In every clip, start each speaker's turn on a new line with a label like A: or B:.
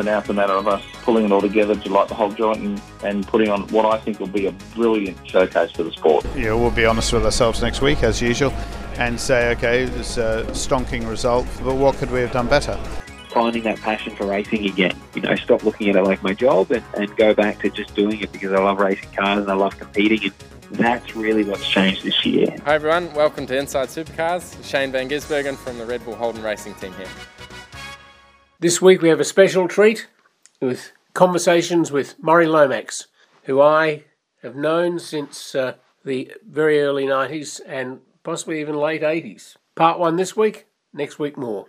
A: So now it's a matter of us pulling it all together to light the whole joint and, and putting on what I think will be a brilliant showcase for the sport.
B: Yeah, we'll be honest with ourselves next week as usual and say, okay, it's a stonking result, but what could we have done better?
C: Finding that passion for racing again. You know, stop looking at it like my job and, and go back to just doing it because I love racing cars and I love competing. And that's really what's changed this year.
D: Hi everyone, welcome to Inside Supercars. Shane Van Gisbergen from the Red Bull Holden Racing Team here.
E: This week we have a special treat with conversations with Murray Lomax, who I have known since uh, the very early 90s and possibly even late 80s. Part one this week, next week more.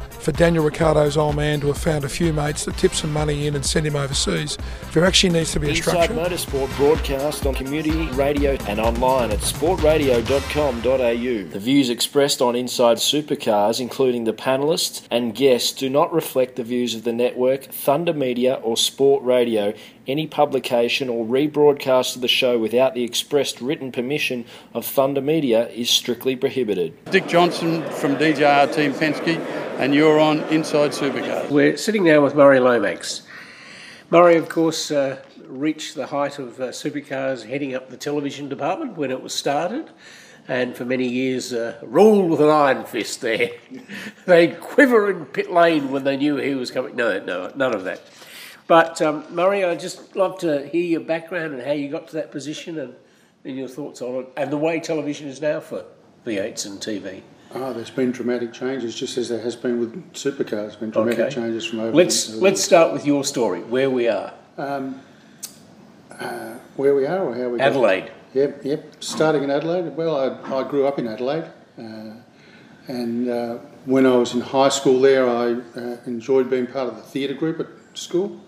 F: for Daniel Ricciardo's old man to have found a few mates to tip some money in and send him overseas. There actually needs to be a structure. Inside.
G: Motorsport broadcast on community radio and online at sportradio.com.au. The views expressed on Inside Supercars, including the panelists and guests, do not reflect the views of the network, Thunder Media, or Sport Radio. Any publication or rebroadcast of the show without the expressed written permission of Thunder Media is strictly prohibited.
H: Dick Johnson from DJR Team Penske, and you're on Inside Supercars.
E: We're sitting down with Murray Lomax. Murray, of course, uh, reached the height of uh, supercars heading up the television department when it was started, and for many years uh, ruled with an iron fist there. They'd quiver in pit lane when they knew he was coming. No, no, none of that. But um, Murray, I'd just love to hear your background and how you got to that position and, and your thoughts on it, and the way television is now for V8s and TV.
I: Ah, there's been dramatic changes, just as there has been with supercars. There's been dramatic
E: Okay.
I: changes from over.
E: Let's let's start with your story, where we are.
I: Um, uh, where we are or how we got-
E: Adelaide.
I: Yep, yep. Starting in Adelaide. Well, I, I grew up in Adelaide, uh, and uh, when I was in high school there, I uh, enjoyed being part of the theatre group at school.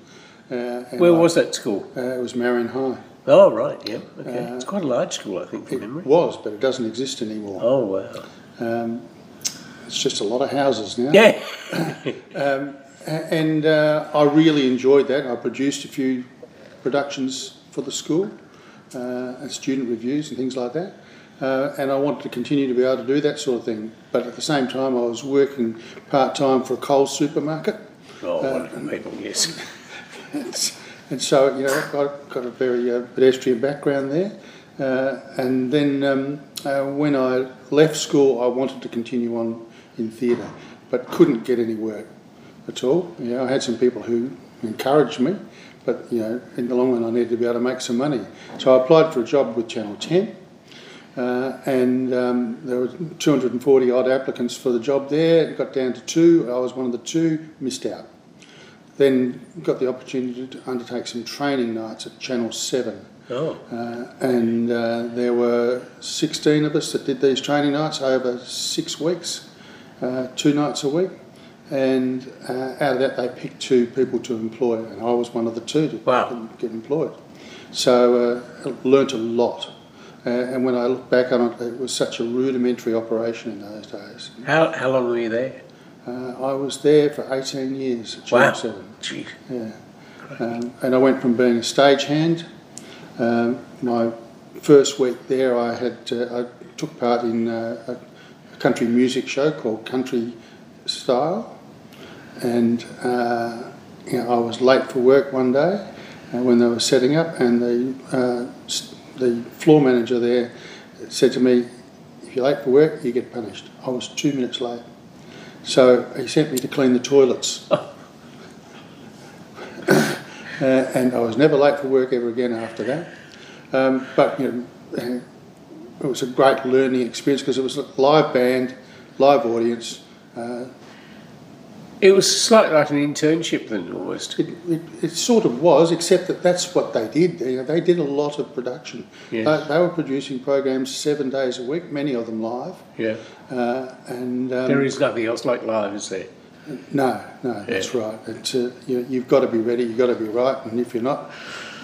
I: Uh,
E: Where
I: I-
E: was that school?
I: Uh, it was Marion High.
E: Oh, right, yeah. Okay. It's quite a large school, I think, from
I: It
E: memory.
I: was, but it doesn't exist anymore.
E: Oh, wow.
I: Um, it's just a lot of houses now.
E: Yeah.
I: um, and uh, I really enjoyed that. I produced a few productions for the school, uh, and student reviews and things like that. Uh, and I wanted to continue to be able to do that sort of thing. But at the same time, I was working part time for a Coles supermarket.
E: Oh,
I: Uh,
E: wonderful people, yes.
I: and so, you know, I've got, got a very uh, pedestrian background there. Uh, and then um, uh, when I left school, I wanted to continue on in theatre, but couldn't get any work at all. You know, I had some people who encouraged me, but you know, in the long run, I needed to be able to make some money. So I applied for a job with Channel 10. Uh, and um, there were 240 odd applicants for the job there. It got down to two. I was one of the two, missed out. Then got the opportunity to undertake some training nights at Channel 7.
E: Oh.
I: Uh, and uh, there were 16 of us that did these training nights over six weeks, uh, two nights a week. And uh, out of that, they picked two people to employ, and I was one of the two to
E: Wow.
I: get employed. So uh, I learnt a lot. Uh, and when I look back on it, it was such a rudimentary operation in those days.
E: How, how long were you there?
I: Uh, I was there for 18 years at Channel
E: Wow.
I: 7.
E: Gee.
I: Yeah. Um, and I went from being a stagehand. Um, my first week there, I had uh, I took part in uh, a country music show called Country Style, and uh, you know, I was late for work one day uh, when they were setting up, and the uh, the floor manager there said to me, "If you're late for work, you get punished." I was two minutes late. So he sent me to clean the toilets. uh, and I was never late for work ever again after that. Um, but you know, it was a great learning experience because it was a live band, live audience. Uh,
E: It was slightly like an internship then, almost.
I: it, it, it sort of was, except that that's what they did. You know, they did a lot of production.
E: Yes.
I: They, they were producing programs seven days a week, many of them live.
E: Yeah.
I: Uh, and um,
E: there is nothing else like live, is there?
I: No, no, that's right. It's, uh, you, you've got to be ready, you've got to be right, and if you're not,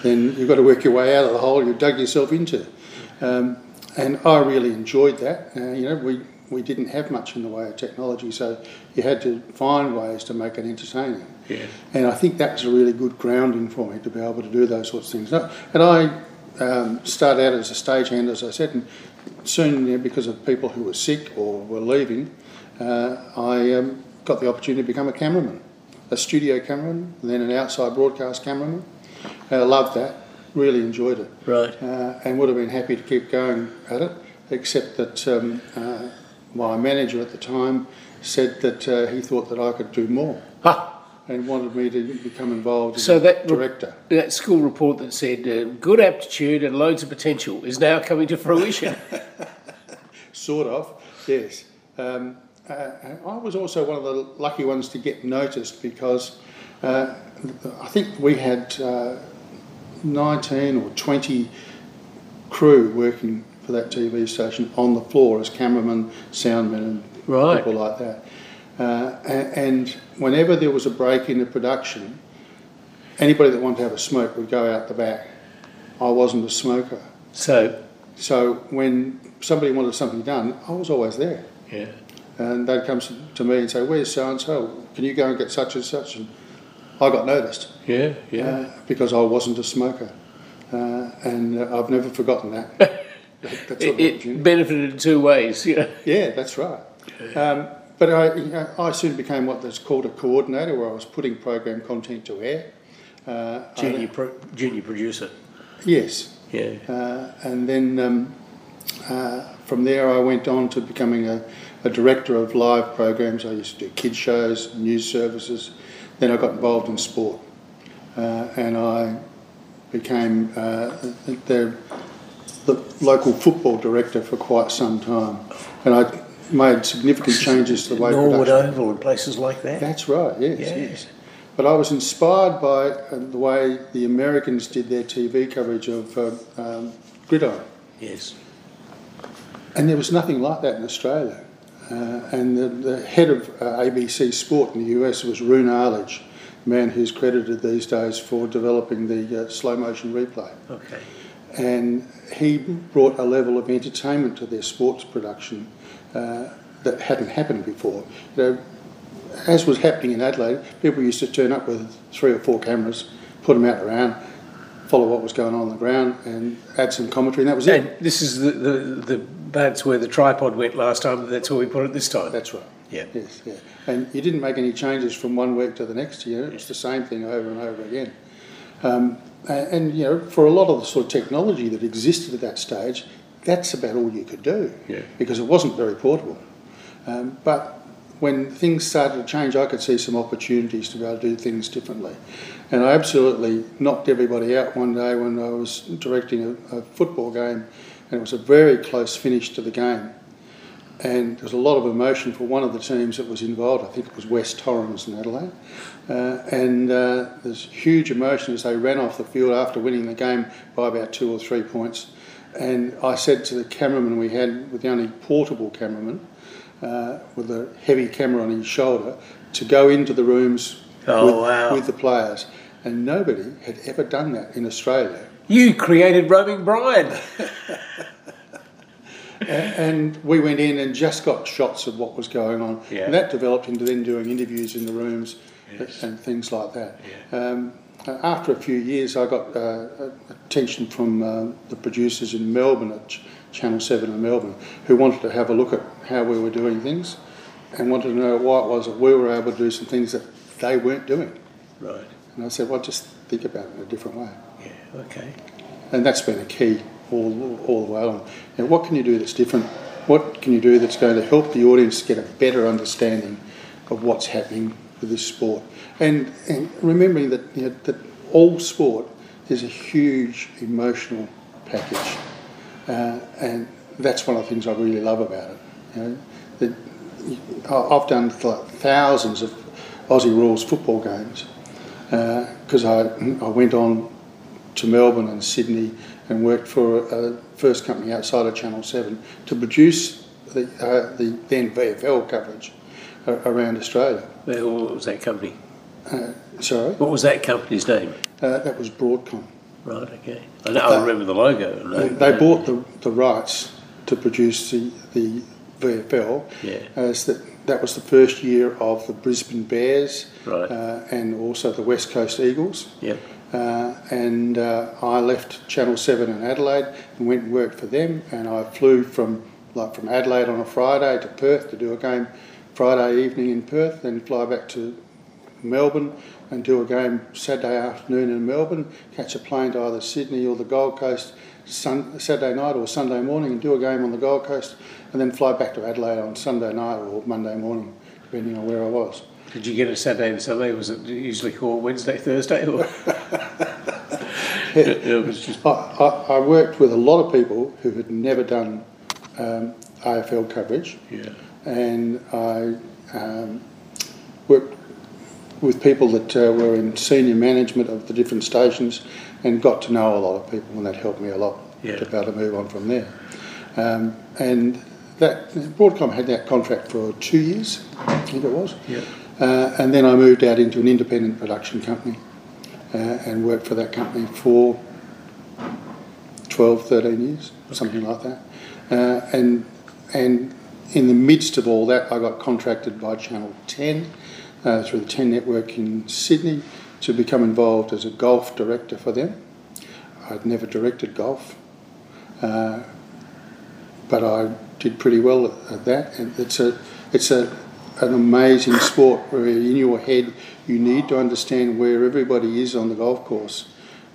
I: then you've got to work your way out of the hole you've dug yourself into. Um, and I really enjoyed that. Uh, you know, we, we didn't have much in the way of technology, so you had to find ways to make it entertaining.
E: Yeah.
I: And I think that was a really good grounding for me to be able to do those sorts of things. And I um, started out as a stagehand, as I said, and soon, you know, because of people who were sick or were leaving, uh, I um, got the opportunity to become a cameraman, a studio cameraman, and then an outside broadcast cameraman. And I loved that, really enjoyed it
E: Right.
I: uh, and would have been happy to keep going at it, except that um, uh, my manager at the time said that uh, he thought that I could do more
E: Ha!
I: and wanted me to become involved as
E: So
I: a
E: that
I: director.
E: that school report that said uh, good aptitude and loads of potential is now coming to fruition.
I: Sort of, yes. Um, uh, I was also one of the lucky ones to get noticed because uh, I think we had uh, 19 or 20 crew working for that TV station on the floor as cameramen, soundmen, and
E: Right.
I: people like that. Uh, and whenever there was a break in the production, anybody that wanted to have a smoke would go out the back. I wasn't a smoker.
E: so
I: So when somebody wanted something done, I was always there.
E: yeah.
I: And they'd come to- me and say, Where's so and so? Can you go and get such and such? And I got noticed
E: Yeah, yeah.
I: uh, because I wasn't a smoker. Uh, and uh, I've never forgotten that. that,
E: it, it benefited in two ways, know.
I: Yeah, that's right. Um, but I, you know, I soon became what is called a coordinator, where I was putting program content to air. Uh,
E: Junior, pro, junior producer.
I: yes.
E: Yeah.
I: Uh, and then um, uh, from there, I went on to becoming a, a director of live programs. I used to do kids shows, news services. Then I got involved in sport, uh, and I became uh, the, the local football director for quite some time. And I made significant changes to the way
E: Norwood
I: production.
E: Oval and places like that.
I: That's right. Yes,
E: Yeah.
I: yes. But I was inspired by uh, the way the Americans did their TV coverage of uh, um, gridiron.
E: Yes.
I: And there was nothing like that in Australia. Uh, and the, the head of uh, ABC Sport in the US was Roone Arledge, a man who's credited these days for developing the uh, slow motion replay.
E: Okay.
I: And he brought a level of entertainment to their sports production uh, that hadn't happened before. You know, as was happening in Adelaide, people used to turn up with three or four cameras, put them out around, follow what was going on on the ground, and add some commentary, and that was it.
E: And this is the, the, the that's where the tripod went last time, that's where we put it this time.
I: That's right.
E: Yeah.
I: Yes, yeah. And you didn't make any changes from one week to the next year. It's the same thing over and over again. Um, and, you know, for a lot of the sort of technology that existed at that stage, that's about all you could do
E: Yeah.
I: because it wasn't very portable. Um, but when things started to change, I could see some opportunities to be able to do things differently. And I absolutely knocked everybody out one day when I was directing a, a football game, and it was a very close finish to the game and there was a lot of emotion for one of the teams that was involved. I think it was West Torrens in Adelaide. Uh, and uh, there's huge emotion as they ran off the field after winning the game by about two or three points. And I said to the cameraman we had, with the only portable cameraman, uh, with a heavy camera on his shoulder, to go into the rooms
E: Oh,
I: with,
E: wow.
I: with the players. And nobody had ever done that in Australia.
E: You created Roaming Brian.
I: And we went in and just got shots of what was going on.
E: Yeah.
I: And that developed into then doing interviews in the rooms and things like that. Um, uh, after a few years, I got uh, attention from uh, the producers in Melbourne at Ch- Channel 7 in Melbourne who wanted to have a look at how we were doing things and wanted to know why it was that we were able to do some things that they weren't doing.
E: Right.
I: And I said, well, just think about it in a different way.
E: Yeah. Okay.
I: And that's been a key all, all the way along. Now, what can you do that's different? What can you do that's going to help the audience get a better understanding of what's happening with this sport? And, and remembering that, you know, that all sport is a huge emotional package. Uh, and that's one of the things I really love about it. You know, that I've done thousands of Aussie rules football games because I, I went on to Melbourne and Sydney and worked for a first company outside of Channel 7 to produce the, uh, the then VFL coverage a- around Australia.
E: Well, What was that company?
I: Uh, sorry?
E: What was that company's name?
I: Uh, that was Broadcom.
E: Right. Okay. I, know, I remember the logo.
I: They bought the, the rights to produce the, the VFL,
E: Yeah.
I: as that that was the first year of the Brisbane Bears
E: Right.
I: uh, and also the West Coast Eagles.
E: Yep.
I: Uh, and uh, I left Channel Seven in Adelaide and went and worked for them. And I flew from like from Adelaide on a Friday to Perth to do a game Friday evening in Perth, then fly back to Melbourne and do a game Saturday afternoon in Melbourne, catch a plane to either Sydney or the Gold Coast sun, Saturday night or Sunday morning and do a game on the Gold Coast, and then fly back to Adelaide on Sunday night or Monday morning, depending on where I was.
E: Did you get a Saturday and Sunday? Was it usually called Wednesday, Thursday? Or? it was just
I: I, I, I worked with a lot of people who had never done um, AFL coverage,
E: yeah.
I: and I um, worked with people that uh, were in senior management of the different stations and got to know a lot of people, and that helped me a lot
E: Yeah.
I: to be able to move on from there. Um, and that Broadcom had that contract for two years, I think it was.
E: Yeah.
I: Uh, and then I moved out into an independent production company uh, and worked for that company for 12, 13 years, something like that. Uh, and and in the midst of all that, I got contracted by Channel 10 uh, through the 10 network in Sydney to become involved as a golf director for them. I'd never directed golf, uh, but I did pretty well at, at that. And it's a it's a an amazing sport where in your head you need to understand where everybody is on the golf course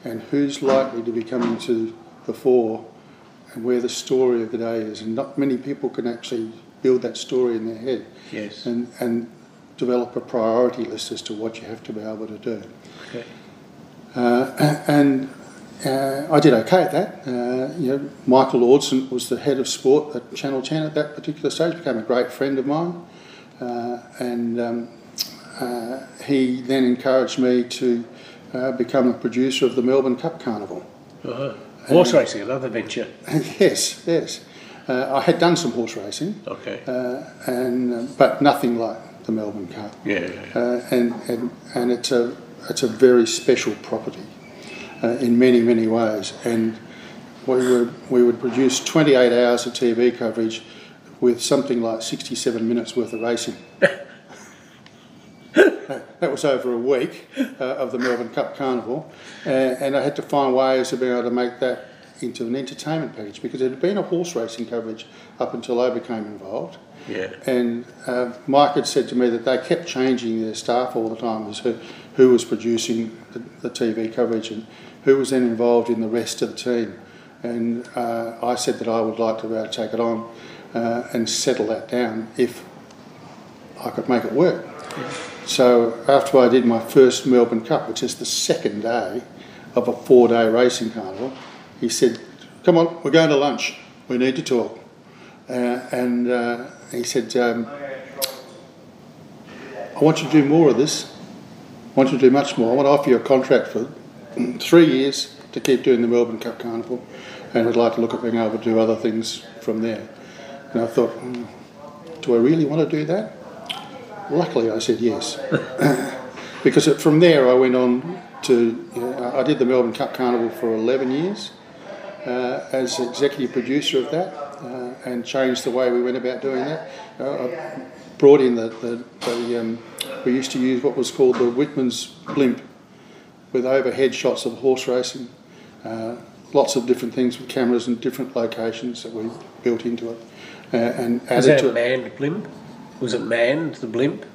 I: and who's likely to be coming to the fore and where the story of the day is. And not many people can actually build that story in their head
E: Yes.
I: and, and develop a priority list as to what you have to be able to do.
E: Okay.
I: Uh, and uh, I did okay at that. Uh, you know, Michael Lordson was the head of sport at Channel 10 at that particular stage, became a great friend of mine. Uh, and um, uh, he then encouraged me to uh, become a producer of the Melbourne Cup Carnival.
E: Uh-huh. Horse racing, another venture.
I: yes, yes. Uh, I had done some horse racing,
E: Okay.
I: uh, and uh, but nothing like the Melbourne Cup.
E: Yeah. yeah, yeah.
I: Uh, and, and and it's a it's a very special property uh, in many many ways. And we would we would produce 28 hours of TV coverage with something like 67 minutes worth of racing. that was over a week uh, of the Melbourne Cup Carnival, uh, and I had to find ways of being able to make that into an entertainment package because it had been a horse racing coverage up until I became involved.
E: Yeah.
I: And uh, Mike had said to me that they kept changing their staff all the time as who, who was producing the, the TV coverage and who was then involved in the rest of the team. And uh, I said that I would like to be able to take it on uh, and settle that down if I could make it work. So after I did my first Melbourne Cup, which is the second day of a four-day racing carnival, he said, "Come on, we're going to lunch. We need to talk." Uh, and uh, he said, um, "I want you to do more of this. I want you to do much more. I want to offer you a contract for three years to keep doing the Melbourne Cup Carnival, and I'd like to look at being able to do other things from there." And I thought, mm, "Do I really want to do that?" Luckily, I said yes, because from there I went on to you know, I did the Melbourne Cup Carnival for 11 years uh, as executive producer of that, uh, and changed the way we went about doing that. Uh, I brought in the, the, the um, we used to use what was called the Whitman's blimp, with overhead shots of horse racing. Uh, lots of different things with cameras in different locations that we built into it, uh, and
E: Was
I: added
E: that
I: to
E: a
I: it.
E: manned blimp? Was it manned, the blimp?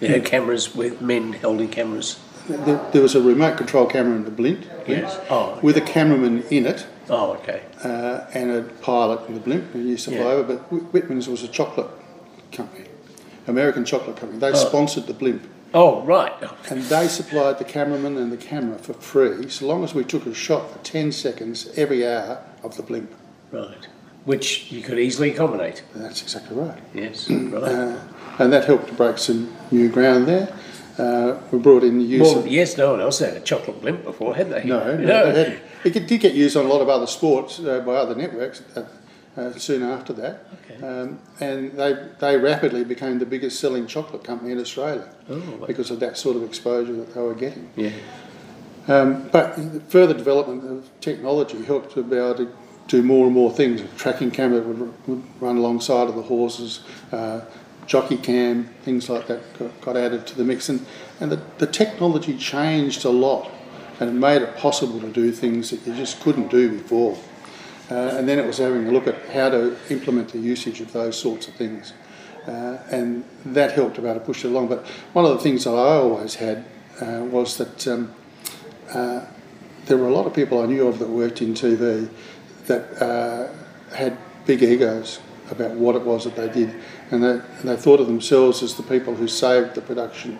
E: It had cameras with men holding cameras.
I: There, there was a remote control camera in the blimp,
E: Yes. Oh,
I: with a cameraman in it
E: oh okay.
I: uh, and a pilot in the blimp used to fly
E: Yeah.
I: But Whitman's was a chocolate company, American chocolate company. They
E: Oh.
I: sponsored the blimp,
E: Oh, right.
I: and they supplied the cameraman and the camera for free, so long as we took a shot for ten seconds every hour of the blimp.
E: Right. Which you could easily accommodate.
I: That's exactly right.
E: Yes. Right.
I: Uh, and that helped to break some new ground there. Uh, we brought in the use
E: well,
I: of
E: yes, no one else had a chocolate blimp before, had they?
I: No, no, they hadn't. It did get used on a lot of other sports uh, by other networks uh, soon after that.
E: Okay.
I: Um, and they, they rapidly became the biggest selling chocolate company in Australia
E: Oh,
I: because of that sort of exposure that they were getting.
E: yeah.
I: Um, but the further development of technology helped to be able to do more and more things. A tracking camera would, would run alongside of the horses, uh, jockey cam, things like that got, got added to the mix. And, and the, the technology changed a lot and it made it possible to do things that you just couldn't do before. Uh, and then it was having a look at how to implement the usage of those sorts of things. Uh, and that helped about to push it along. But one of the things that I always had uh, was that um, uh, there were a lot of people I knew of that worked in TV that uh, had big egos about what it was that they did, and they, and they thought of themselves as the people who saved the production.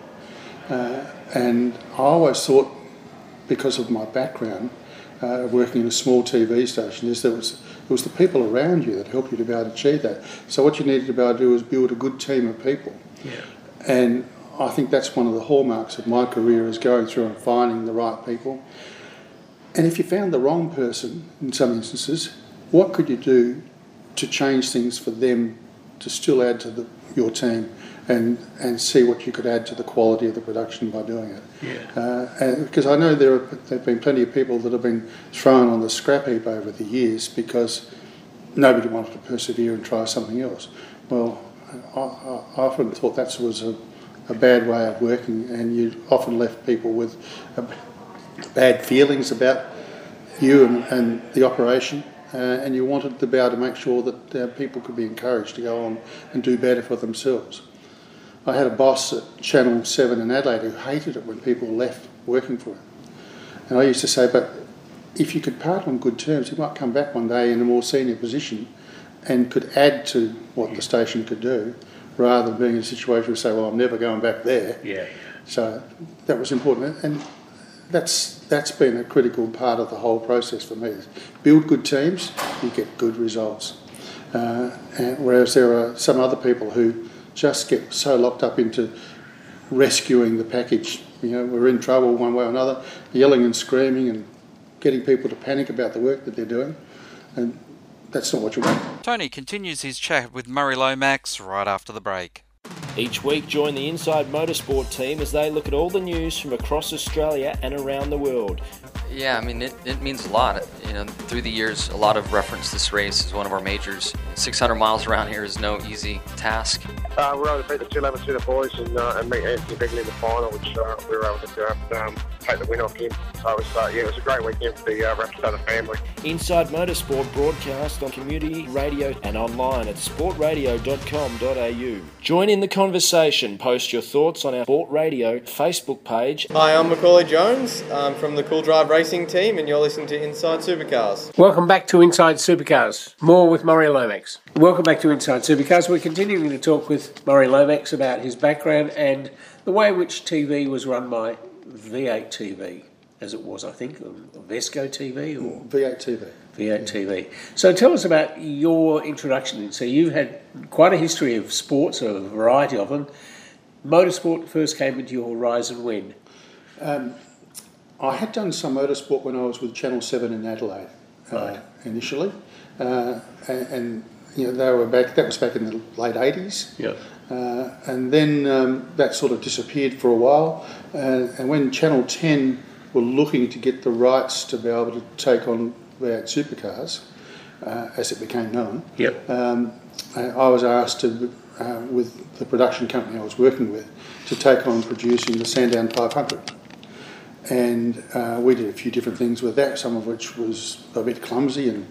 I: Uh, and I always thought, because of my background, uh, working in a small TV station, is there was it was the people around you that helped you to be able to achieve that. So what you needed to be able to do was build a good team of people.
E: Yeah.
I: And I think that's one of the hallmarks of my career is going through and finding the right people. And if you found the wrong person in some instances, what could you do to change things for them to still add to the, your team and, and see what you could add to the quality of the production by doing it?
E: Yeah.
I: Uh, because I know there, are, there have been plenty of people that have been thrown on the scrap heap over the years because nobody wanted to persevere and try something else. Well, I, I often thought that was a, a bad way of working, and you often left people with a, bad feelings about you and, and the operation. Uh, and you wanted to be able to make sure that uh, people could be encouraged to go on and do better for themselves. I had a boss at Channel 7 in Adelaide who hated it when people left working for him. And I used to say, but if you could part on good terms, he might come back one day in a more senior position and could add to what the station could do rather than being in a situation where you say, well, I'm never going back there.
E: Yeah.
I: So that was important. And that's that's been a critical part of the whole process for me. Build good teams, you get good results. Uh, whereas there are some other people who just get so locked up into rescuing the package. You know, we're in trouble one way or another, yelling and screaming and getting people to panic about the work that they're doing, and that's not what you want.
J: Tony continues his chat with Murray Lomax right after the break.
G: Each week, join the Inside Motorsport team as they look at all the news from across Australia and around the world.
K: Yeah, I mean, it, it means a lot. You know, through the years, a lot of reference this race as one of our majors. 600 miles around here is no easy task.
L: Uh, we were able to beat the 211 boys and, uh, and meet Anthony Bigley in the final, which uh, we were able to do. um, take the win off him. So it was, uh, yeah, it was a great weekend for the uh, Rapstada family.
G: Inside Motorsport broadcast on community radio and online at sportradio.com.au. Join in the conversation. Post your thoughts on our Sport Radio Facebook page.
M: Hi, I'm Macauley Jones I'm from the CoolDrive Racing team, and you're listening to Inside Supercars.
E: Welcome back to Inside Supercars. More with Murray Lomax. Welcome back to Inside Supercars. We're continuing to talk with Murray Lomax about his background and the way in which TV was run by V8 TV, as it was, I think, or Vesco TV or
I: V8 TV.
E: V8 TV. So tell us about your introduction. So you've had quite a history of sports, a variety of them. Motorsport first came into your horizon when?
I: Um, I had done some motorsport when I was with Channel 7 in Adelaide uh, right. initially. Uh, and, and, you know, they were back, that was back in the late 80s.
E: Yeah.
I: Uh, and then um, that sort of disappeared for a while. Uh, and when Channel 10 were looking to get the rights to be able to take on V8 supercars, uh, as it became known,
E: yep.
I: um, I was asked to, uh, with the production company I was working with, to take on producing the Sandown 500 and uh, we did a few different things with that, some of which was a bit clumsy and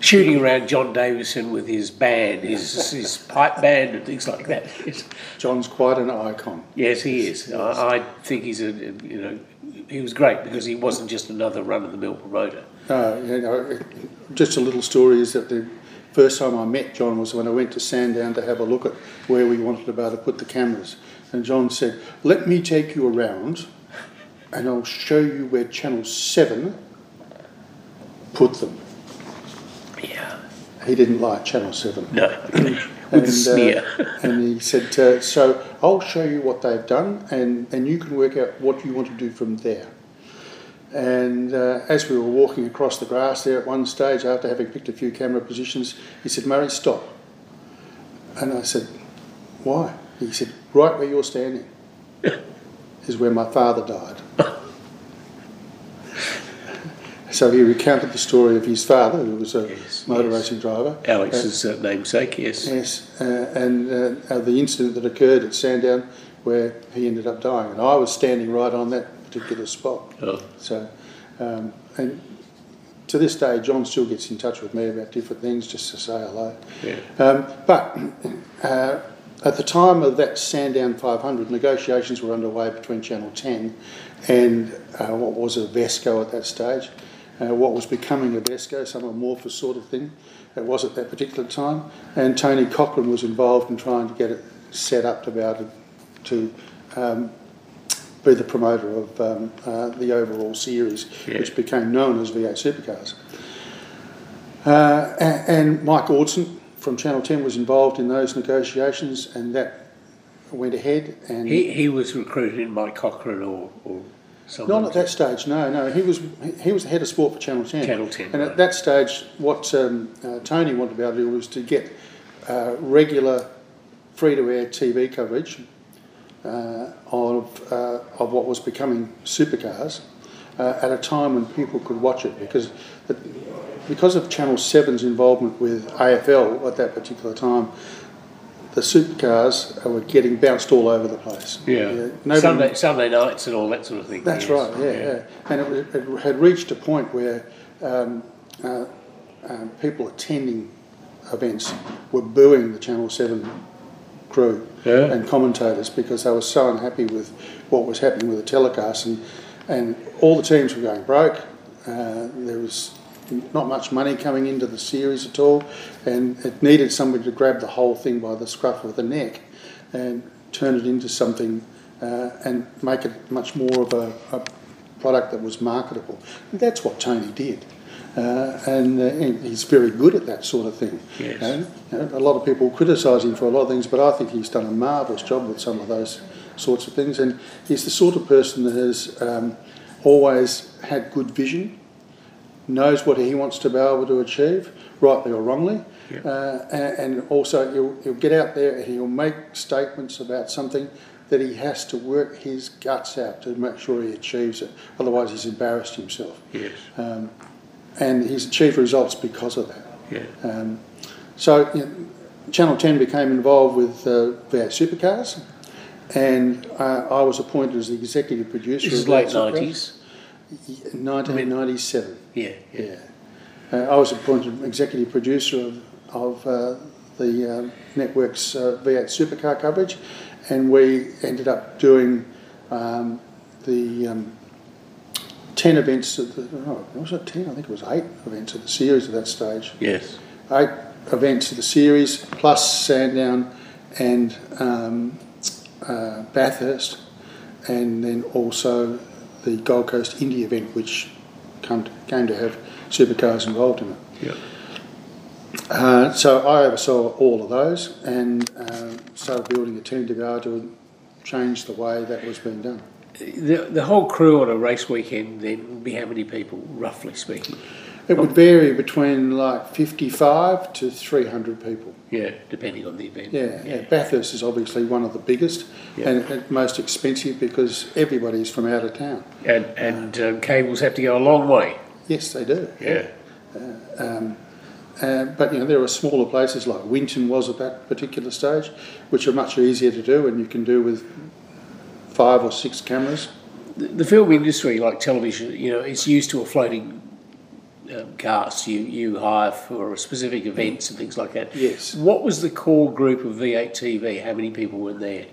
E: shooting around Jon Davison with his band, his his pipe band and things like that.
I: John's quite an icon.
E: Yes, he is. I, I, think he's a you know he was great because he wasn't just another run of the mill promoter.
I: No, you know, just a little story is that the first time I met John was when I went to Sandown to have a look at where we wanted to be able to put the cameras. And John said, Let me take you around and I'll show you where Channel 7 put them.
E: Yeah.
I: He didn't like Channel 7.
E: No.
I: and,
E: sneer.
I: Uh, and he said, uh, So I'll show you what they've done and, and you can work out what you want to do from there. And uh, as we were walking across the grass there at one stage, after having picked a few camera positions, he said, Murray, stop. And I said, Why? He said, Right where you're standing is where my father died. so he recounted the story of his father, who was a motor racing driver.
E: Alex's uh, namesake, yes.
I: Yes, uh, and uh, uh, the incident that occurred at Sandown where he ended up dying. And I was standing right on that particular spot.
E: Oh.
I: So, um, and to this day, John still gets in touch with me about different things just to say hello.
E: Yeah.
I: Um, but uh, at the time of that Sandown 500, negotiations were underway between Channel 10 and uh, what was AVESCO at that stage. Uh, what was becoming AVESCO, some amorphous sort of thing. It was at that particular time. And Tony Cochrane was involved in trying to get it set up to be able to, to um, be the promoter of um, uh, the overall series,
E: Yeah.
I: which became known as V8 Supercars. Uh, a- and Mike Audson from Channel 10 was involved in those negotiations, and that went ahead. And
E: He, he was recruited in by Cochrane or, or someone.
I: not at that stage, no, no. He was he- was the head of sport for Channel 10.
E: Channel 10,
I: And at that stage, what um, uh, Tony wanted to be able to do was to get uh, regular free-to-air TV coverage uh, of uh, of what was becoming supercars uh, at a time when people could watch it because the, because of Channel 7's involvement with AFL at that particular time. The supercars were getting bounced all over the place.
E: Yeah.
I: nobody-
E: Sunday, Sunday nights and all that sort of thing.
I: that's
E: yes.
I: right, yeah, yeah. And it, it had reached a point where um, uh, um, people attending events were booing the Channel 7 crew
E: Yeah.
I: and commentators because they were so unhappy with what was happening with the telecast. And, and all the teams were going broke. Uh, there was not much money coming into the series at all, and it needed somebody to grab the whole thing by the scruff of the neck and turn it into something uh, and make it much more of a, a product that was marketable. And that's what Tony did. Uh, and, uh, and he's very good at that sort of thing.
E: Yes.
I: Know, you know, a lot of people criticise him for a lot of things, but I think he's done a marvellous job with some of those sorts of things. And he's the sort of person that has um, always had good vision, knows what he wants to be able to achieve, rightly or wrongly. Uh, and, and also, he'll, he'll get out there and he'll make statements about something that he has to work his guts out to make sure he achieves it. Otherwise, he's embarrassed himself.
E: Yes.
I: Um, and he's achieved results because of that.
E: Yeah.
I: Um, so, you know, Channel 10 became involved with uh, V8 Supercars, and uh, I was appointed as the executive producer.
E: This is
I: of
E: late
I: Supercars.
E: 90s.
I: 1997.
E: Yeah,
I: yeah. Uh, I was appointed executive producer of, of uh, the um, network's uh, V8 supercar coverage, and we ended up doing um, the um, 10 events, of the, oh, was it 10? I think it was 8 events of the series at that stage.
E: Yes.
I: Eight events of the series, plus Sandown and um, uh, Bathurst, and then also the Gold Coast Indy event, which come to, came to have supercars involved in it.
E: Yeah.
I: Uh, so I oversaw all of those and uh, started building a team to be able to change the way that was being done.
E: The, the whole crew on a race weekend then would be how many people, roughly speaking?
I: It would vary between like 55 to 300 people.
E: Yeah, depending on the event.
I: Yeah, yeah. Bathurst is obviously one of the biggest
E: Yeah.
I: and, most expensive because everybody's from out of town.
E: And, and um, cables have to go a long way.
I: Yes, they do.
E: Yeah.
I: Uh, um, uh, but you know there are smaller places like Winton was at that particular stage, which are much easier to do, and you can do with five or six cameras.
E: The, the film industry, like television, you know, it's used to a floating um, cast. You you hire for specific events and things like that.
I: Yes.
E: What was the core group of V8 TV? How many people were there?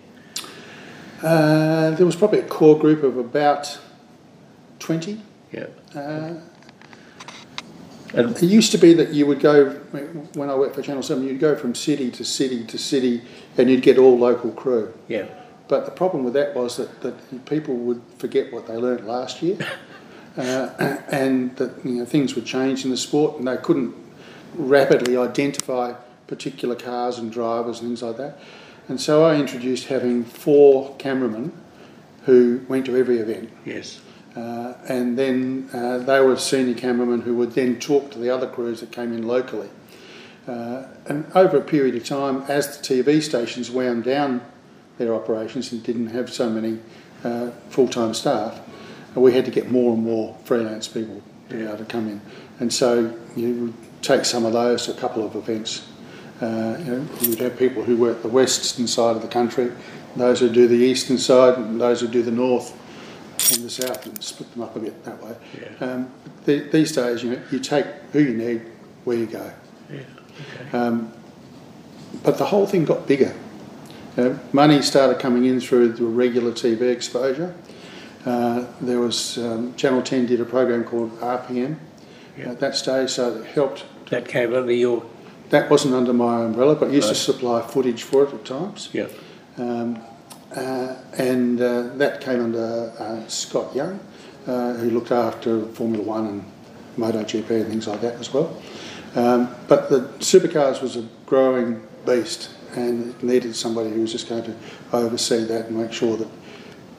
I: Uh, there was probably a core group of about twenty.
E: Yeah.
I: Uh, it used to be that you would go when I worked for Channel Seven. You'd go from city to city to city, and you'd get all local crew.
E: Yeah.
I: But the problem with that was that, that people would forget what they learned last year, uh, and that you know, things would change in the sport, and they couldn't rapidly identify particular cars and drivers and things like that. And so I introduced having four cameramen who went to every event.
E: Yes.
I: Uh, and then uh, they were senior cameramen who would then talk to the other crews that came in locally. Uh, and over a period of time, as the TV stations wound down their operations and didn't have so many uh, full-time staff, we had to get more and more freelance people to be able to come in. And so you would take some of those to a couple of events. Uh, you know, you'd have people who work the western side of the country, those who do the eastern side, and those who do the north and the south, and split them up a bit that way. Um, the, these days, you know, you take who you need, where you go.
E: Yeah.
I: Um, but the whole thing got bigger. Know, money started coming in through the regular TV exposure. Uh, there was um, Channel 10 did a program called RPM at that stage, so it helped.
E: That came under your.
I: That wasn't under my umbrella, but I used
E: Right.
I: to supply footage for it at times.
E: Yeah.
I: Um, uh, and uh, that came under uh, Scott Young, uh, who looked after Formula One and MotoGP and things like that as well. Um, but the supercars was a growing beast, and it needed somebody who was just going to oversee that and make sure that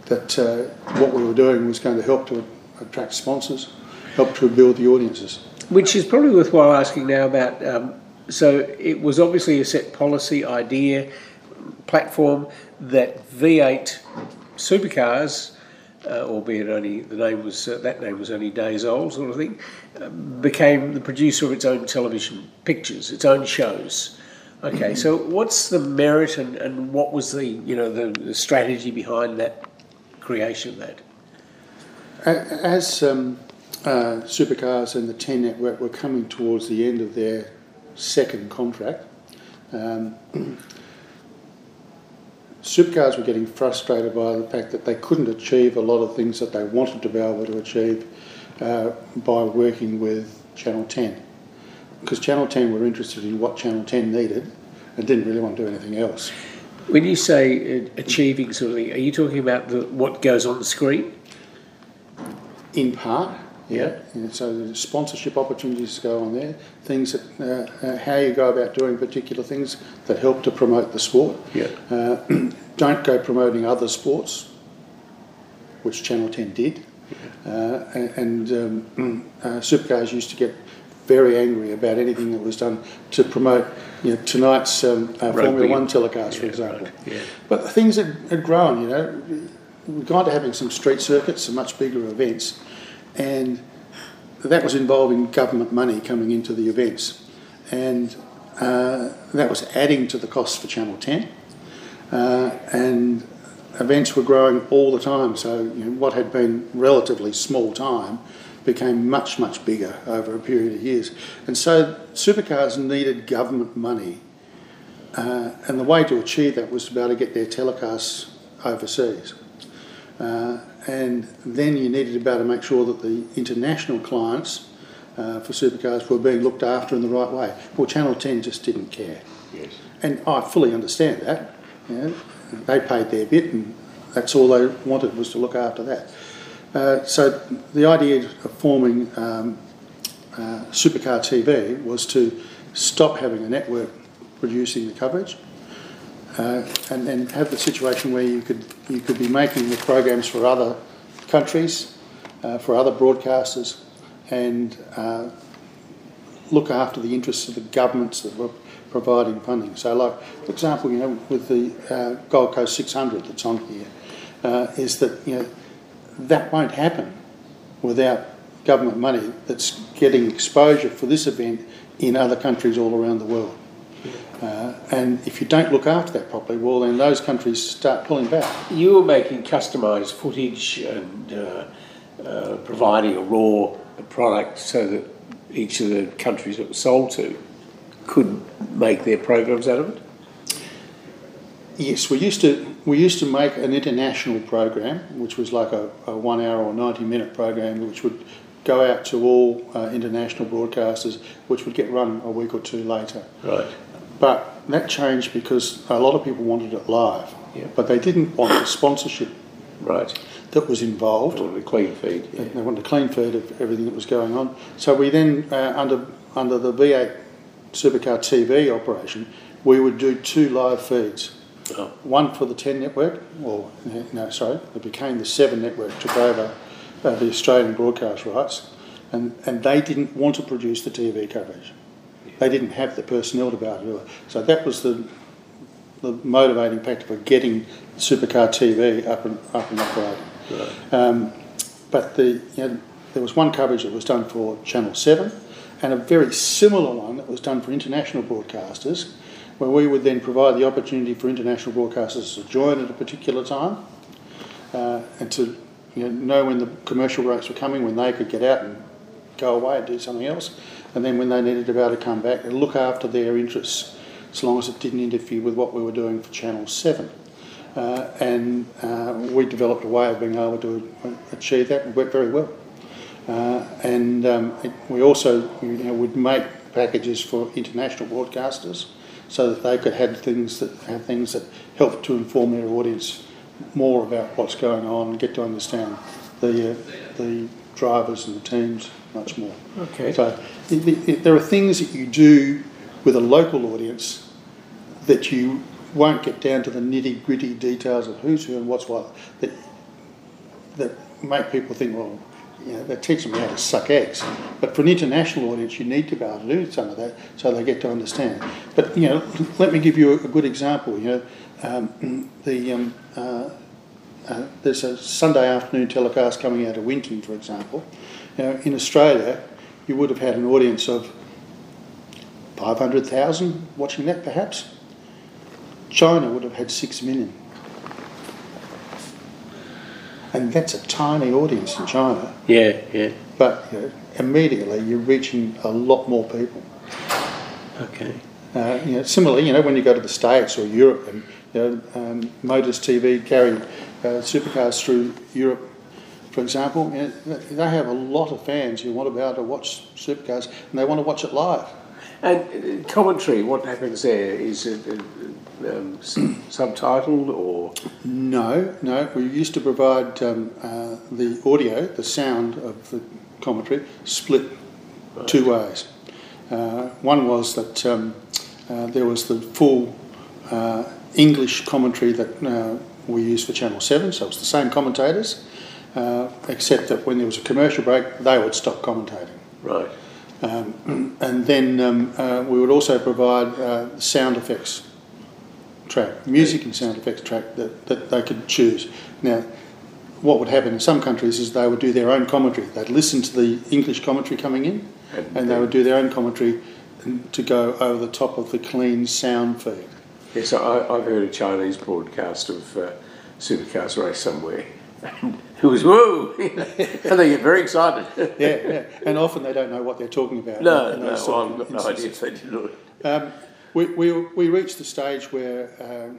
I: that uh, what we were doing was going to help to attract sponsors, help to build the audiences.
E: Which is probably worthwhile asking now about. Um, so it was obviously a set policy, idea, platform that V8 supercars, uh, albeit only the name was uh, that name was only days old, sort of thing, uh, became the producer of its own television pictures, its own shows. Okay, so what's the merit and, and what was the you know the, the strategy behind that creation of that?
I: As um, uh, supercars and the 10 network were coming towards the end of their second contract, um, supercars were getting frustrated by the fact that they couldn't achieve a lot of things that they wanted to be able to achieve uh, by working with Channel 10. Because Channel 10 were interested in what Channel 10 needed and didn't really want to do anything else.
E: When you say uh, achieving something, are you talking about the, what goes on the screen?
I: In part,
E: Yeah.
I: And so the sponsorship opportunities go on there, things that uh, uh, how you go about doing particular things that help to promote the sport.
E: Yeah.
I: Uh, don't go promoting other sports, which Channel 10 did. Uh, and and um, uh, supercars used to get very angry about anything that was done to promote you know, tonight's um, uh, Formula One telecast, for example.
E: right, yeah.
I: But things had, had grown, you know. We've gone to having some street circuits, some much bigger events, and that was involving government money coming into the events. And uh, that was adding to the cost for Channel 10. Uh, and events were growing all the time, so you know, what had been relatively small time became much, much bigger over a period of years. And so supercars needed government money uh, and the way to achieve that was to be able to get their telecasts overseas. Uh, and then you needed to be able to make sure that the international clients uh, for supercars were being looked after in the right way. Well, Channel 10 just didn't care.
E: Yes.
I: And I fully understand that. You know, they paid their bit and that's all they wanted was to look after that. Uh, so the idea of forming um, uh, Supercar TV was to stop having a network producing the coverage uh, and then have the situation where you could you could be making the programs for other countries, uh, for other broadcasters, and uh, look after the interests of the governments that were providing funding. So, like for example, you know, with the uh, Gold Coast 600 that's on here, is that you know that won't happen without government money that's getting exposure for this event in other countries all around the world. Uh, and if you don't look after that properly, well, then those countries start pulling back.
E: You were making customised footage and uh, uh, providing a raw product so that each of the countries it was sold to could make their programs out of it.
I: Yes, we used to we used to make an international program, which was like a, a one hour or ninety minute program, which would go out to all uh, international broadcasters, which would get run a week or two later.
E: Right.
I: But that changed because a lot of people wanted it live,
E: Yeah.
I: but they didn't want the sponsorship
E: Right.
I: that was involved.
E: Or the clean feed.
I: They they wanted a clean feed of everything that was going on. So we then, uh, under under the V8 Supercar TV operation, we would do two live feeds.
E: Oh.
I: One for the 10 network, or no, sorry, it became the 7 network, took over uh, the Australian broadcast rights, and, and they didn't want to produce the TV coverage. They didn't have the personnel to be able to do it. So that was the the motivating factor for getting Supercar TV up and up and operating.
E: Right.
I: Um, but the you know, there was one coverage that was done for Channel 7 and a very similar one that was done for international broadcasters, where we would then provide the opportunity for international broadcasters to join at a particular time uh, and to you know, know when the commercial breaks were coming, when they could get out and go away and do something else, and then when they needed to be able to come back and look after their interests, as long as it didn't interfere with what we were doing for Channel 7. Uh, and uh, we developed a way of being able to achieve that and worked very well. Uh, and um, it, we also you know, would make packages for international broadcasters so that they could have things that have things that help to inform their audience more about what's going on and get to understand the uh, the drivers and the teams much more.
E: Okay.
I: So it, it, there are things that you do with a local audience that you won't get down to the nitty gritty details of who's who and what's what that that make people think, well, you know, they're teaching them how to suck eggs. But for an international audience, you need to be able to do some of that so they get to understand. But you know, let me give you a, good example. You know, um, the um, uh, uh, there's a Sunday afternoon telecast coming out of Winton, for example. Know, in Australia, you would have had an audience of 500,000 watching that, perhaps. China would have had 6 million. And that's a tiny audience in China.
E: Yeah, yeah.
I: But you know, immediately you're reaching a lot more people.
E: Okay.
I: Uh, you know, similarly, you know, when you go to the States or Europe and you know, um, Motors TV carry uh, supercars through Europe, for example, you know, they have a lot of fans who want to be able to watch supercars and they want to watch it live.
E: And uh, commentary, what happens there? Is it uh, um, subtitled or?
I: No, no. We used to provide um, uh, the audio, the sound of the commentary, split right. two ways. Uh, one was that um, uh, there was the full uh, English commentary that uh, we used for Channel 7, so it was the same commentators, except that when there was a commercial break, they would stop commentating.
E: Right.
I: Um, and then um, uh, we would also provide uh, sound effects track, music and sound effects track that, that they could choose. Now, what would happen in some countries is they would do their own commentary. They'd listen to the English commentary coming in, and, and they would do their own commentary to go over the top of the clean sound feed.
E: Yes, I, have heard a Chinese broadcast of uh, supercars race somewhere. And who was whoa, and they get very excited.
I: yeah, yeah, and often they don't know what they're talking about.
E: No, no, I've got no idea if they did.
I: Um, we, we, we reached the stage where um,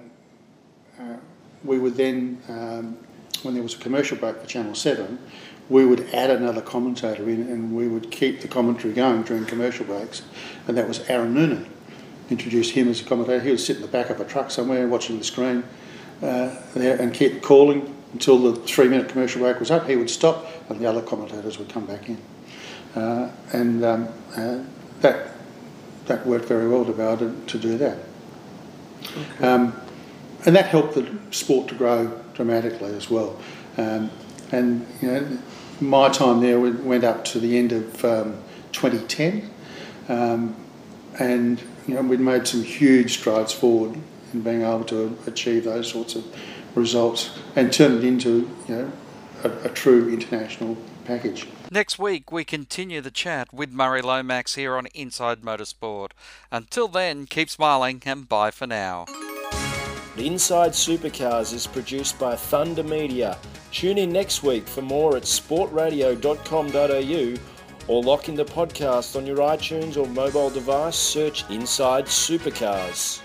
I: uh, we would then, um, when there was a commercial break for Channel 7, we would add another commentator in and we would keep the commentary going during commercial breaks, and that was Aaron Noonan. Introduced him as a commentator. He would sit in the back of a truck somewhere watching the screen uh, there and keep calling until the three minute commercial break was up. He would stop and the other commentators would come back in. Uh, and um, uh, that, that worked very well to be able to, to do that. Okay. Um, and that helped the sport to grow dramatically as well. Um, and you know, my time there went up to the end of um, 2010, um, and you know we'd made some huge strides forward in being able to achieve those sorts of results and turn it into you know a, a true international package.
J: Next week, we continue the chat with Murray Lomax here on Inside Motorsport. Until then, keep smiling and bye for now.
G: Inside Supercars is produced by Thunder Media. Tune in next week for more at sportradio.com.au or lock in the podcast on your iTunes or mobile device. Search Inside Supercars.